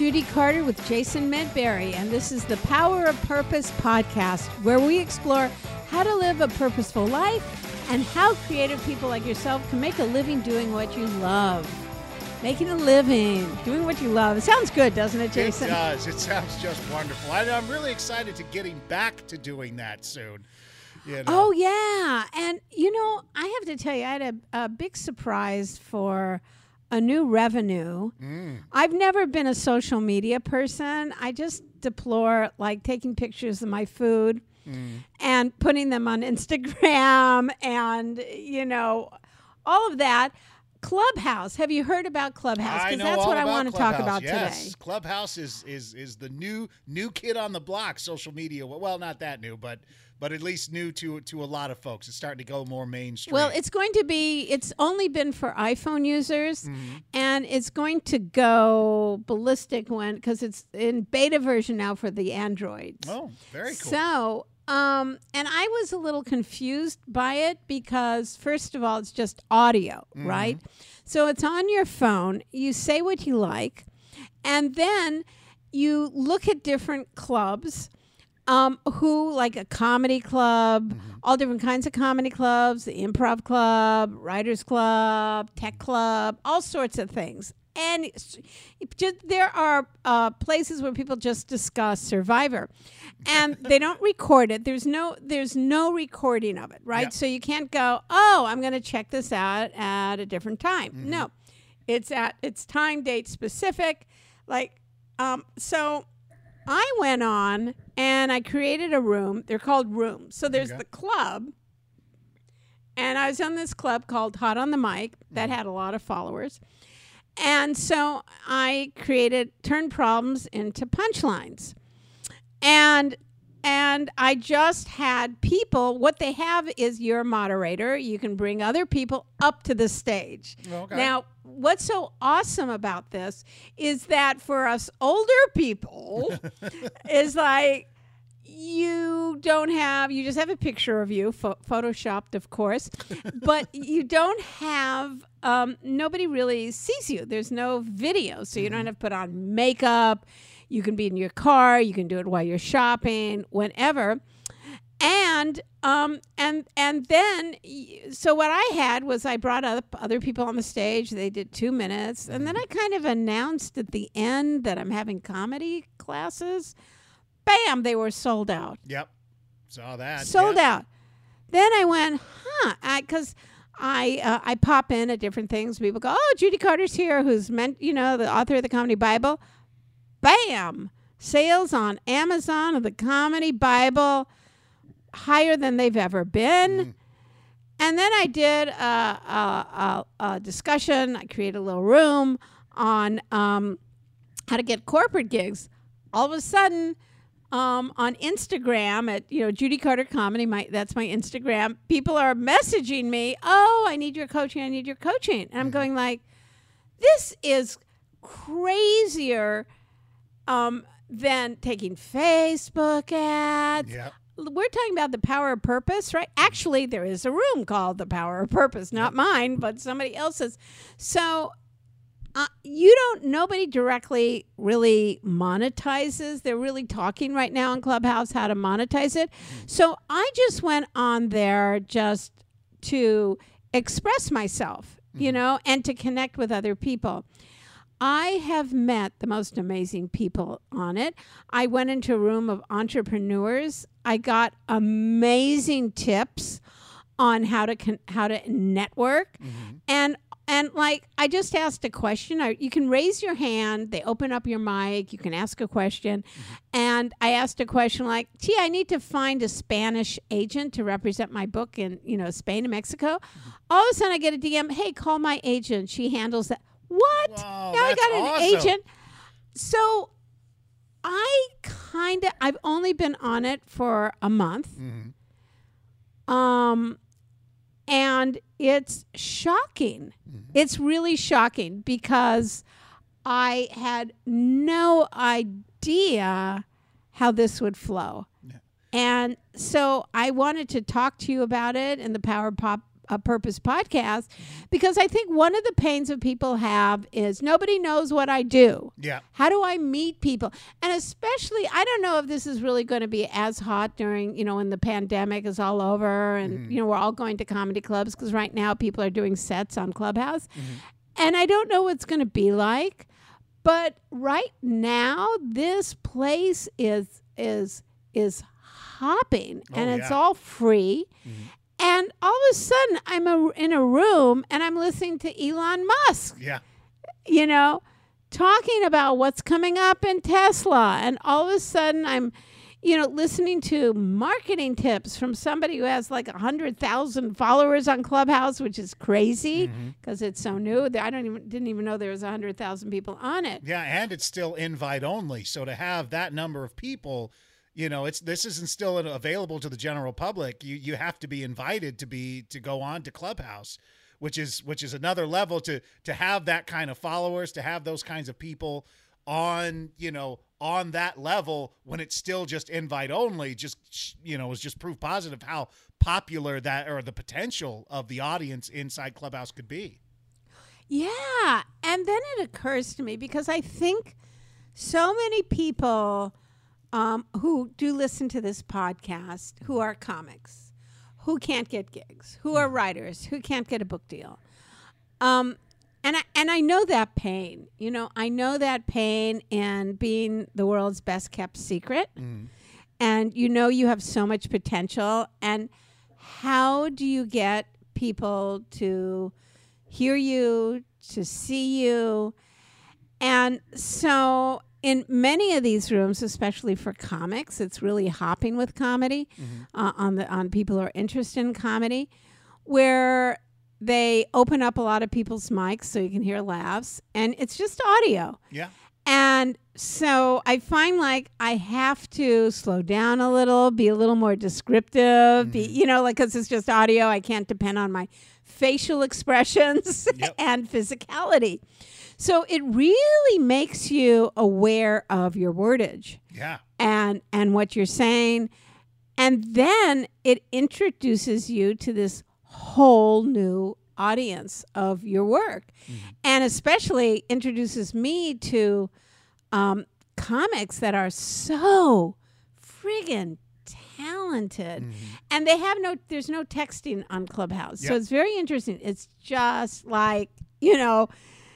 Judy Carter with Jason Medberry, and this is the Power of Purpose podcast, where we explore how to live a purposeful life and how creative people like yourself can make a living doing what you love. Making a living, doing what you love. It sounds good, doesn't it, Jason? It does. It sounds just wonderful. I, I'm really excited to getting back to doing that soon. You know. Oh, yeah. And, you know, I have to tell you, I had a, a big surprise for a new revenue. Mm. I've never been a social media person. I just deplore like taking pictures of my food Mm. and putting them on Instagram and you know all of that. Clubhouse. Have you heard about Clubhouse? Because that's what I want to talk about yes. today. Clubhouse is is is the new new kid on the block. Social media. Well, well, not that new, but but at least new to to a lot of folks. It's starting to go more mainstream. Well, it's going to be, it's only been for iPhone users Mm-hmm. and it's going to go ballistic when, because it's in beta version now for the Androids. oh, very cool. So, um, and I was a little confused by it because, first of all, it's just audio, Mm-hmm. right? So it's on your phone. You say what you like, and then you look at different clubs. Um, who like a comedy club, Mm-hmm. all different kinds of comedy clubs, the improv club, writers club, tech club, all sorts of things. And just, there are uh, places where people just discuss Survivor, and they don't record it. There's no there's no recording of it, right? Yeah. So you can't go, oh, I'm going to check this out at a different time. Mm-hmm. No, it's at it's time date specific. Like, um, so I went on and I created a room. They're called rooms. So there's Okay. the club. And I was on this club called Hot on the Mic that Mm-hmm. had a lot of followers. And so I created turn problems into punchlines. And and I just had people what they have is your moderator. You can bring other people up to the stage. Okay. Now, what's so awesome about this is that for us older people is like you don't have you just have a picture of you pho- photoshopped of course but you don't have um, nobody really sees you. There's no video so you don't have to put on makeup. You can be in your car. You can do it while you're shopping whenever. And um and and then so what i had was i brought up other people on the stage. They did two minutes. And then i kind of announced at the end that i'm having comedy classes bam they were sold out yep. Saw that. sold yeah. out. Then I went, huh? Because I uh, I pop in at different things. People go, oh, Judy Carter's here, who's meant you know the author of the Comedy Bible. Bam! Sales on Amazon of the Comedy Bible higher than they've ever been. Mm-hmm. And then I did a, a, a, a discussion. I created a little room on um, how to get corporate gigs. All of a sudden, um, on Instagram at you know Judy Carter Comedy, my that's my Instagram. People are messaging me, "Oh, I need your coaching. I need your coaching," and I'm going like, "This is crazier um, than taking Facebook ads." Yep. We're talking about the power of purpose, right? Actually, there is a room called the power of purpose, not mine, but somebody else's. So uh, you don't nobody directly really monetizes. They're really talking right now in clubhouse how to monetize it. Hmm. So i just went on there just to express myself you hmm. know and to connect with other people. I have met the most amazing people on it. I went into a room of entrepreneurs. I got amazing tips on how to con- how to network. Mm-hmm. And and like I just asked a question. I, you can raise your hand. They open up your mic. You can ask a question. And I asked a question like, "Gee, I need to find a Spanish agent to represent my book in you know Spain and Mexico." All of a sudden, I get a DM. Hey, call my agent. She handles that. What? Wow, now I got an awesome. agent. So I kind of I've only been on it for a month. Mhm. Um, and it's shocking. Mm-hmm. It's really shocking because I had no idea how this would flow. And so I wanted to talk to you about it in the Power Pop a Purpose podcast because I think one of the pains that people have is nobody knows what I do. Yeah. How do I meet people? And especially, I don't know if this is really going to be as hot during, you know, when the pandemic is all over and, mm-hmm. you know, we're all going to comedy clubs because right now people are doing sets on Clubhouse. Mm-hmm. And I don't know what it's going to be like. But right now, this place is is is hopping, oh, and Oh, it's yeah. all free. Mm-hmm. And all of a sudden, I'm a, in a room and I'm listening to Elon Musk Yeah. you know, talking about what's coming up in Tesla. And all of a sudden, I'm, you know, listening to marketing tips from somebody who has like 100,000 followers on Clubhouse, which is crazy mm-hmm. because it's so new. I don't even, didn't even know there was 100,000 people on it. Yeah, and it's still invite only. So to have that number of people, you know, it's this isn't still available to the general public. You you have to be invited to be to go on to Clubhouse, which is which is another level to to have that kind of followers, to have those kinds of people on, you know, on that level when it's still just invite only, just you know, is just proof positive how popular that or the potential of the audience inside Clubhouse could be. Yeah. And then it occurs to me because I think so many people um, who do listen to this podcast who are comics, who can't get gigs, who are writers, who can't get a book deal. Um, and I, and I know that pain. You know, I know that pain and being the world's best kept secret. And you know you have so much potential. And how do you get people to hear you, to see you? And so, in many of these rooms, especially for comics, it's really hopping with comedy uh, on the on people who are interested in comedy, where they open up a lot of people's mics so you can hear laughs, and it's just audio. Yeah. And so I find like I have to slow down a little, be a little more descriptive, be, you know, like, because it's just audio. I can't depend on my facial expressions Yep. and physicality. So it really makes you aware of your wordage. Yeah. and and what you're saying. And then it introduces you to this whole new audience of your work. And especially introduces me to um, comics that are so friggin talented. And they have no there's no texting on clubhouse. So it's very interesting. It's just like you know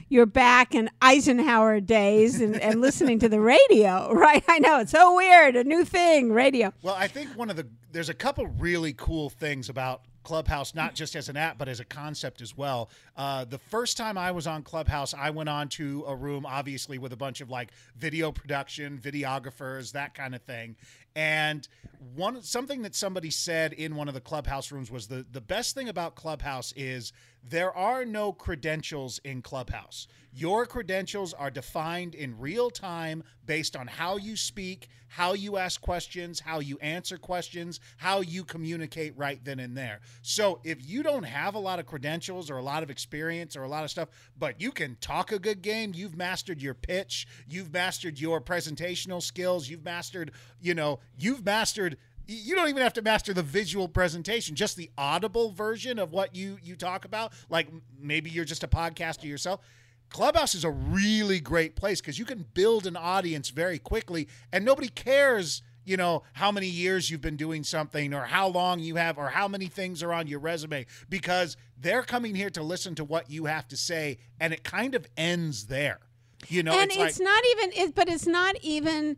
you're back in Eisenhower days and, and listening to the radio, right? I know it's so weird, a new thing, radio. Well, I think one of the there's a couple really cool things about Clubhouse, not just as an app, but as a concept as well. Uh, the first time I was on Clubhouse, I went on to a room, obviously with a bunch of like video production, videographers, that kind of thing. And one something that somebody said in one of the Clubhouse rooms was the the best thing about Clubhouse is there are no credentials in Clubhouse. Your credentials are defined in real time based on how you speak, how you ask questions, how you answer questions, how you communicate right then and there. So if you don't have a lot of credentials or a lot of experience or a lot of stuff, but you can talk a good game, you've mastered your pitch, you've mastered your presentational skills, you've mastered, you know, you've mastered you don't even have to master the visual presentation just the audible version of what you you talk about like maybe you're just a podcaster yourself clubhouse is a really great place because you can build an audience very quickly and nobody cares you know how many years you've been doing something or how long you have or how many things are on your resume because they're coming here to listen to what you have to say and it kind of ends there you know and it's, it's, like not even, it, but it's not even.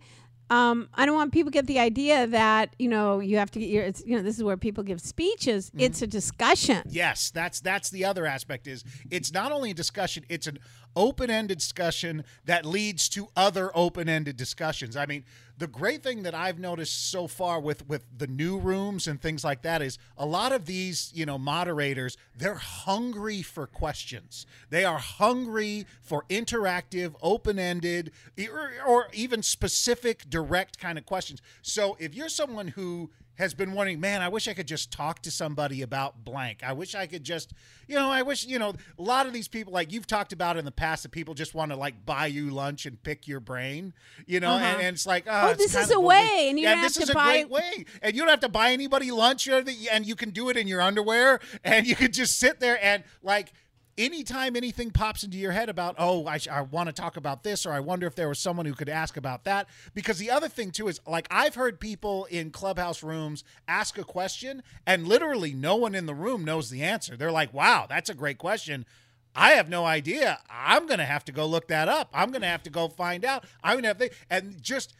Um, I don't want people to get the idea that you know you have to get your. It's, you know, this is where people give speeches. Mm-hmm. It's a discussion. Yes, that's that's the other aspect is it's not only a discussion, it's an open-ended discussion that leads to other open-ended discussions. I mean, the great thing that I've noticed so far with with the new rooms and things like that is a lot of these, you know, moderators, they're hungry for questions. They are hungry for interactive, open-ended or, or even specific direct kind of questions. So, if you're someone who has been wondering, man, I wish I could just talk to somebody about blank. I wish I could just, you know, I wish, you know, a lot of these people, like you've talked about in the past, that people just want to like buy you lunch and pick your brain, you know, Uh-huh. and, and it's like, oh, Oh, it's this is a way, and you yeah, don't have to buy- great way, and you don't have to buy anybody lunch, or the, and you can do it in your underwear, and you can just sit there and like anytime anything pops into your head about oh i, sh- I want to talk about this or i wonder if there was someone who could ask about that because the other thing too is like i've heard people in clubhouse rooms ask a question and literally no one in the room knows the answer they're like wow that's a great question I have no idea. I'm gonna have to go look that up. I'm gonna have to go find out. I'm gonna have to, and just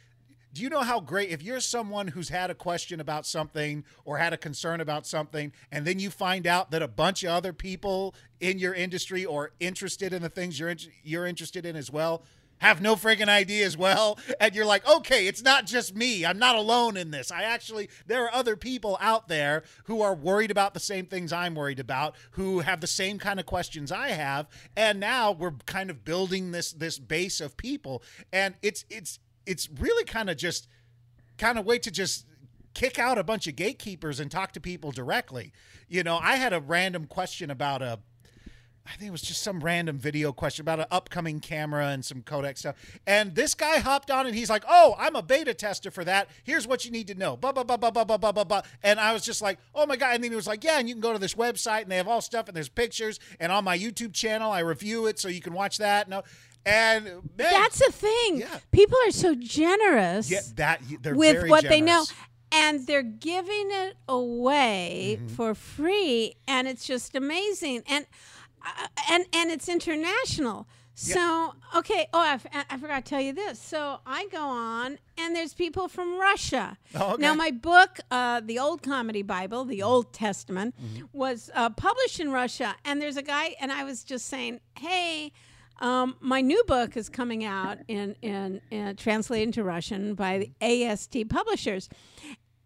do you know how great if you're someone who's had a question about something or had a concern about something and then you find out that a bunch of other people in your industry or interested in the things you're you're interested in as well have no friggin' idea as well. And you're like okay it's not just me. I'm not alone in this. I actually there are other people out there who are worried about the same things i'm worried about who have the same kind of questions i have. And now we're kind of building this this base of people. And it's it's it's really kind of just kind of way to just kick out a bunch of gatekeepers and talk to people directly. You know, I had a random question about a I think it was just some random video question about an upcoming camera and some codec stuff. And this guy hopped on and he's like, "Oh, I'm a beta tester for that. Here's what you need to know." Blah blah blah blah blah blah blah blah. blah. And I was just like, "Oh my god!" And then he was like, "Yeah, and you can go to this website and they have all stuff and there's pictures and on my YouTube channel I review it so you can watch that." No, and man, That's the thing. Yeah. People are so generous yeah, that they're with what they know. And they're giving it away Mm-hmm. for free, and it's just amazing. And and and it's international. So okay. Oh, I, f- I forgot to tell you this. So I go on, and there's people from Russia. Oh, okay. Now my book, uh, the Old Comedy Bible, the Old Testament, Mm-hmm. was uh, published in Russia. And there's a guy, and I was just saying, hey. Um, my new book is coming out in, in, in translated into Russian by the AST Publishers,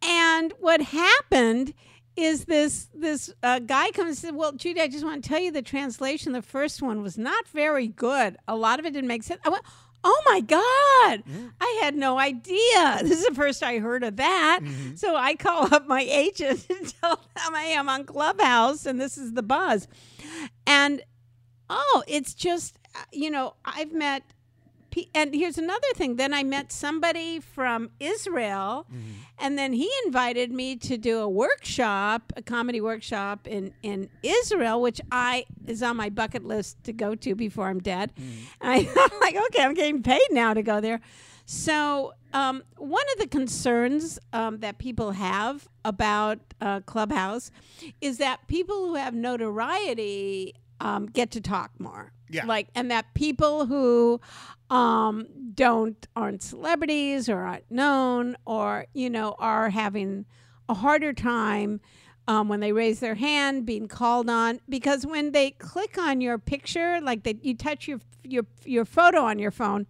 and what happened is this this uh, guy comes and said, "Well, Judy, I just want to tell you the translation. The first one was not very good. A lot of it didn't make sense." I went, "Oh my god, I had no idea. This is the first I heard of that." So I call up my agent and tell them I am on Clubhouse and this is the buzz, and oh, it's just uh, you know I've met. And here's another thing. Then I met somebody from Israel, and then he invited me to do a workshop, a comedy workshop in in Israel, which I is on my bucket list to go to before I'm dead. And I, I'm like, okay, I'm getting paid now to go there. So um, one of the concerns um, that people have about uh, Clubhouse is that people who have notoriety um, get to talk more. Yeah. Like, and that people who um, don't aren't celebrities or aren't known or you know are having a harder time um, when they raise their hand being called on because when they click on your picture like that you touch your your your photo on your phone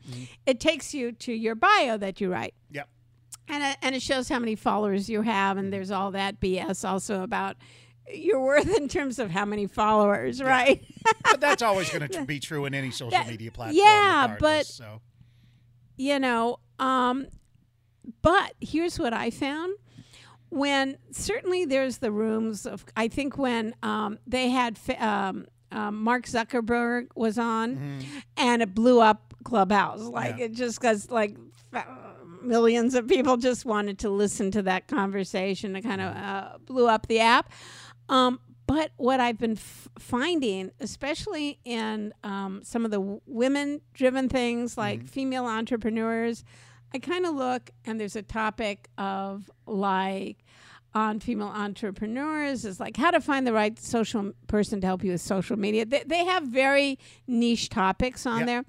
it takes you to your bio that you write Yep. and it, and it shows how many followers you have and there's all that bs also about your worth in terms of how many followers right but that's always going to be true in any social That- media platform. yeah, but- so you know um but here's what i found when certainly there's the rooms of i think when um they had um um, Mark Zuckerberg was on, and it blew up Clubhouse. Like Yeah. it just because like millions of people just wanted to listen to that conversation. It kind of uh, blew up the app. Um, but what I've been f- finding, especially in um, some of the w- women-driven things like female entrepreneurs, I kind of look and there's a topic of like on female entrepreneurs is like how to find the right social person to help you with social media. They, they have very niche topics on Yeah. there.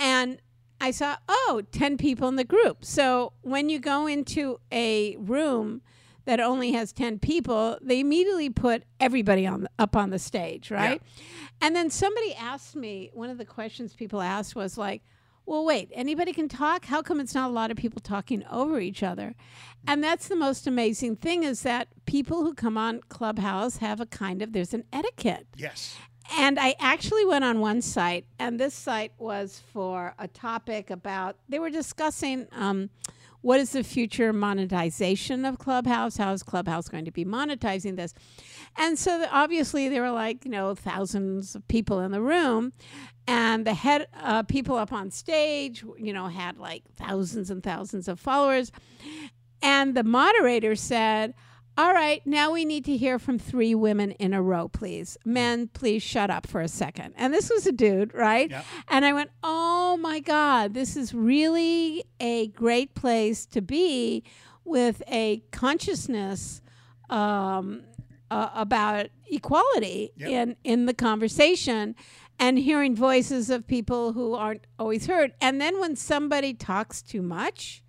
And I saw, oh, 10 people in the group. So when you go into a room that only has 10 people, they immediately put everybody on the, up on the stage, right? And then somebody asked me, one of the questions people asked was like, well, wait, anybody can talk? How come it's not a lot of people talking over each other? And that's the most amazing thing is that people who come on Clubhouse have a kind of, there's an etiquette. yes, And I actually went on one site, and this site was for a topic about, they were discussing um, what is the future monetization of Clubhouse? How is Clubhouse going to be monetizing this? And so obviously there were like, you know, thousands of people in the room. And the head uh, people up on stage, you know, had like thousands and thousands of followers. And the moderator said, all right, now we need to hear from three women in a row, please. Men, please shut up for a second. And this was a dude, right? Yep. And I went, oh my God, this is really a great place to be with a consciousness um, uh, about equality Yep. in, in the conversation and hearing voices of people who aren't always heard. And then when somebody talks too much,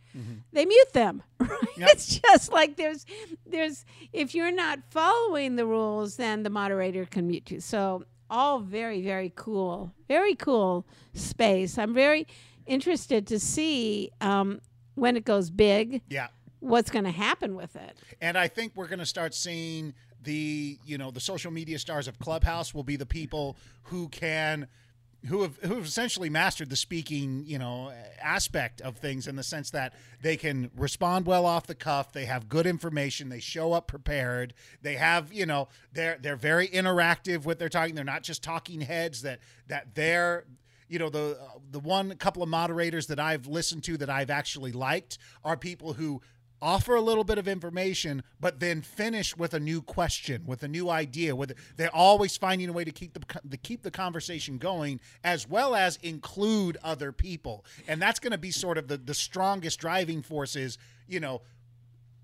they mute them. Right? Yep. It's just like there's there's if you're not following the rules, then the moderator can mute you. So all very very cool, very cool space. I'm very interested to see um, when it goes big, Yeah. what's going to happen with it. And I think we're going to start seeing the, you know, the social media stars of Clubhouse will be the people who can who have who have essentially mastered the speaking, you know, aspect of things in the sense that they can respond well off the cuff, they have good information, they show up prepared, they have, you know, they're they're very interactive with their talking. They're not just talking heads that that they're you know the uh, the one couple of moderators that I've listened to that I've actually liked are people who offer a little bit of information but then finish with a new question with a new idea with they're always finding a way to keep the to keep the conversation going as well as include other people. And that's going to be sort of the the strongest driving force is you know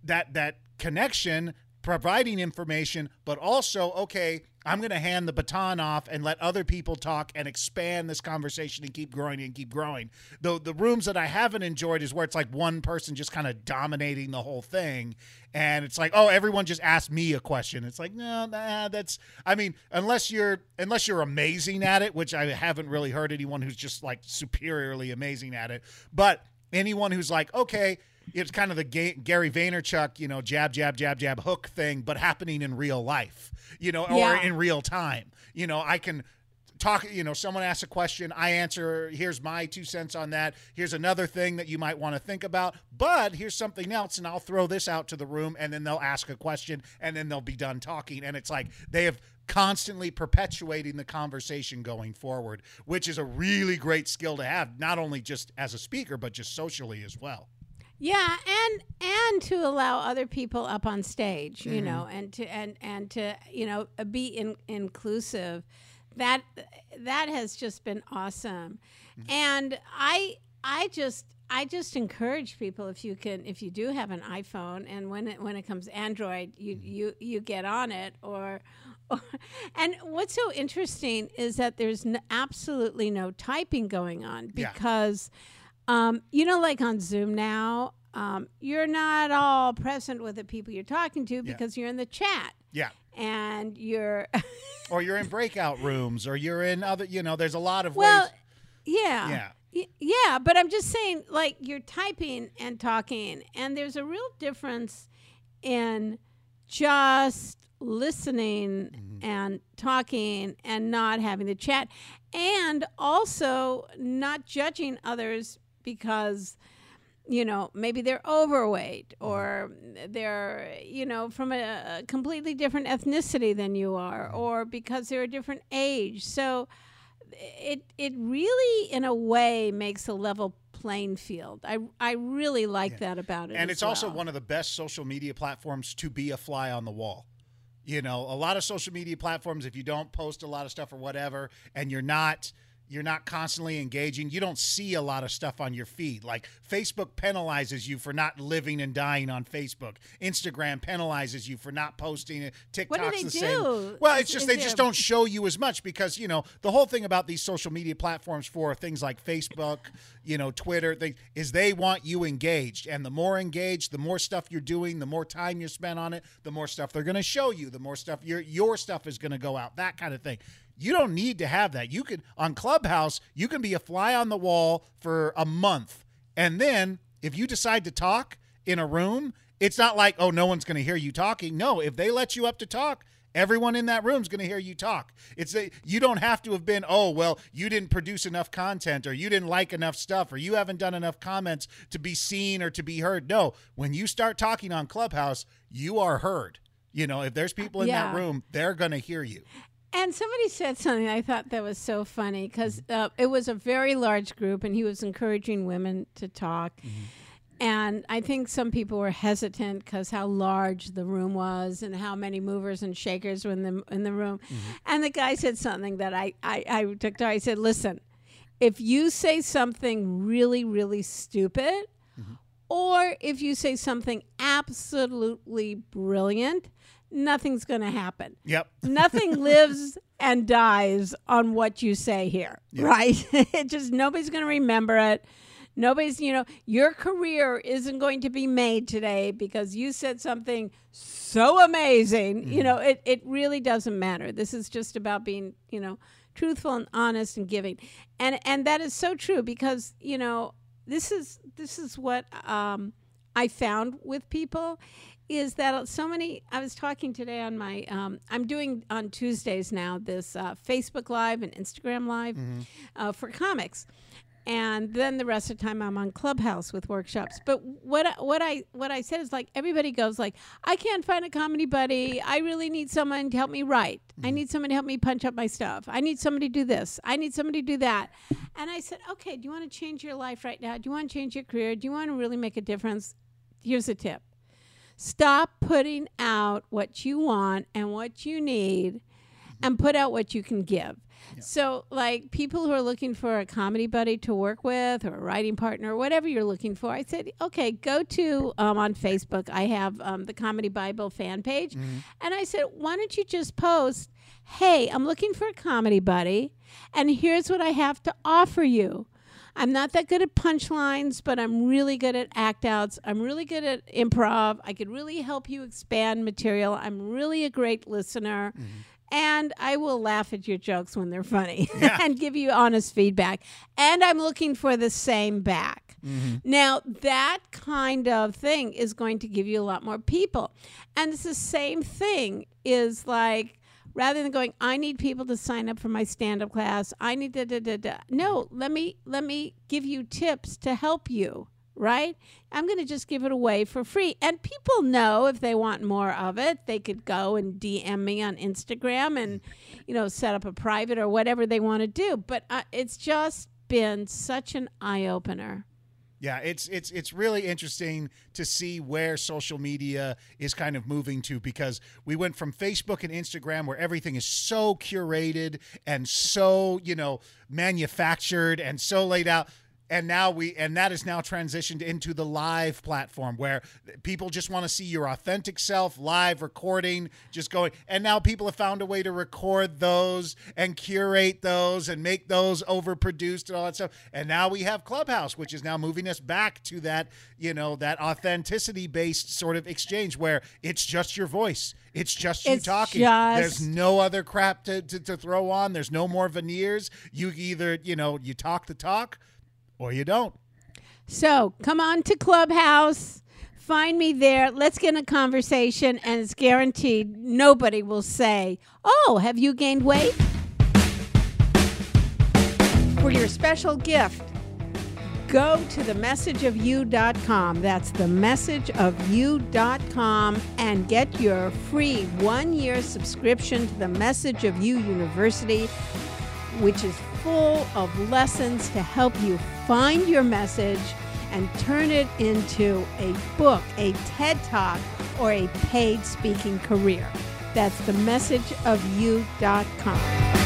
that that connection providing information but also okay i'm going to hand the baton off and let other people talk and expand this conversation and keep growing and keep growing. The the rooms that i haven't enjoyed is where it's like one person just kind of dominating the whole thing and it's like oh everyone just asked me a question. It's like no nah, that's i mean unless you're unless you're amazing at it which i haven't really heard anyone who's just like superiorly amazing at it but anyone who's like okay it's kind of the Ga- Gary Vaynerchuk, you know, jab, jab, jab, jab, hook thing, but happening in real life, you know, or Yeah. in real time. You know, I can talk, you know, someone asks a question, I answer, here's my two cents on that. Here's another thing that you might want to think about, but here's something else, and I'll throw this out to the room, and then they'll ask a question, and then they'll be done talking. And it's like they have constantly perpetuating the conversation going forward, which is a really great skill to have, not only just as a speaker, but just socially as well. Yeah, and and to allow other people up on stage, you know, mm-hmm. and to and and to you know be in, inclusive. That that has just been awesome, mm-hmm. and I I just I just encourage people if you can if you do have an iPhone and when it when it comes Android you mm-hmm. you you get on it or. or and what's so interesting is that there's n- absolutely no typing going on Yeah. Um, you know, like on Zoom now, um, you're not all present with the people you're talking to because you're in the chat. Yeah. and you're, or you're in breakout rooms or you're in other you know there's a lot of well, ways. yeah. yeah. Y- Yeah, but I'm just saying, like, you're typing and talking, and there's a real difference in just listening and talking and not having the chat, and also not judging others because you know maybe they're overweight or they're you know from a, a completely different ethnicity than you are or because they're a different age. So it it really in a way makes a level playing field. I i really like that about it and it's also one of the best social media platforms to be a fly on the wall. You know a lot of social media platforms if you don't post a lot of stuff or whatever and you're not you're not constantly engaging you don't see a lot of stuff on your feed. Like facebook penalizes you for not living and dying on facebook. Instagram penalizes you for not posting it. Tiktok's What do they the do? same well it's Is- just is they just don't show you as much because you know the whole thing about these social media platforms for things like facebook you know twitter they, is they want you engaged. And the more engaged the more stuff you're doing the more time you spend on it the more stuff they're going to show you the more stuff your your stuff is going to go out that kind of thing you don't need to have that you could on clubhouse you can be a fly on the wall for a month and then if you decide to talk in a room It's not like, oh, no one's going to hear you talking. No, if they let you up to talk, everyone in that room is going to hear you talk. It's a, you don't have to have been, oh, well, you didn't produce enough content or you didn't like enough stuff or you haven't done enough comments to be seen or to be heard. No, when you start talking on Clubhouse, you are heard. You know, if there's people in Yeah. that room, they're going to hear you. And somebody said something I thought that was so funny because mm-hmm. uh, it was a very large group, and he was encouraging women to talk. Mm-hmm. And I think some people were hesitant because how large the room was and how many movers and shakers were in the in the room. Mm-hmm. And the guy said something that I I, I took to. I said, "Listen, if you say something really really stupid, or if you say something absolutely brilliant, nothing's going to happen." Yep. nothing lives and dies on what you say here, right? it just nobody's going to remember it. Nobody's, you know, your career isn't going to be made today because you said something so amazing. You know, it, it really doesn't matter. This is just about being, you know, truthful and honest and giving. And and that is so true because, you know, this is this is what um, I found with people is that so many i was talking today on my um, i'm doing on tuesdays now this uh, facebook live and instagram live uh, for comics. And then the rest of the time i'm on clubhouse with workshops. But what I, what i what i said is like everybody goes like i can't find a comedy buddy. I really need someone to help me write. I need someone to help me punch up my stuff. I need somebody to do this. I need somebody to do that. And i said okay do you want to change your life right now? Do you want to change your career? Do you want to really make a difference? Here's a tip Stop putting out what you want and what you need and put out what you can give. So, like people who are looking for a comedy buddy to work with or a writing partner or whatever you're looking for, I said, okay, go to um, on Facebook. I have um, the Comedy Bible fan page. And I said, why don't you just post, hey, I'm looking for a comedy buddy, and here's what I have to offer you. I'm not that good at punchlines, but I'm really good at act outs. I'm really good at improv. I could really help you expand material. I'm really a great listener. Mm-hmm. And I will laugh at your jokes when they're funny and give you honest feedback. And I'm looking for the same back. Mm-hmm. Now, that kind of thing is going to give you a lot more people. And it's the same thing is like, rather than going i need people to sign up for my stand-up class. I need da da da da. No let me let me give you tips to help you right? I'm going to just give it away for free. And people know if they want more of it. They could go and dm me on instagram and you know set up a private or whatever they want to do. But uh, it's just been such an eye-opener Yeah, it's it's it's really interesting to see where social media is kind of moving to because we went from Facebook and Instagram where everything is so curated and so, you know, manufactured and so laid out and now we and that is now transitioned into the live platform where people just want to see your authentic self live recording just going and now people have found a way to record those and curate those and make those overproduced and all that stuff. And now we have clubhouse which is now moving us back to that you know that authenticity based sort of exchange where it's just your voice it's just you It's talking. Just- there's no other crap to, to, to throw on. There's no more veneers. You either you know you talk the talk or you don't. So come on to Clubhouse. Find me there. Let's get in a conversation, and it's guaranteed nobody will say, Oh, have you gained weight? For your special gift, go to themessageofyou.com. That's themessageofyou.com and get your free one year subscription to the Message of You University which is full of lessons to help you find your message and turn it into a book, a TED Talk, or a paid speaking career. That's the messageofyou.com.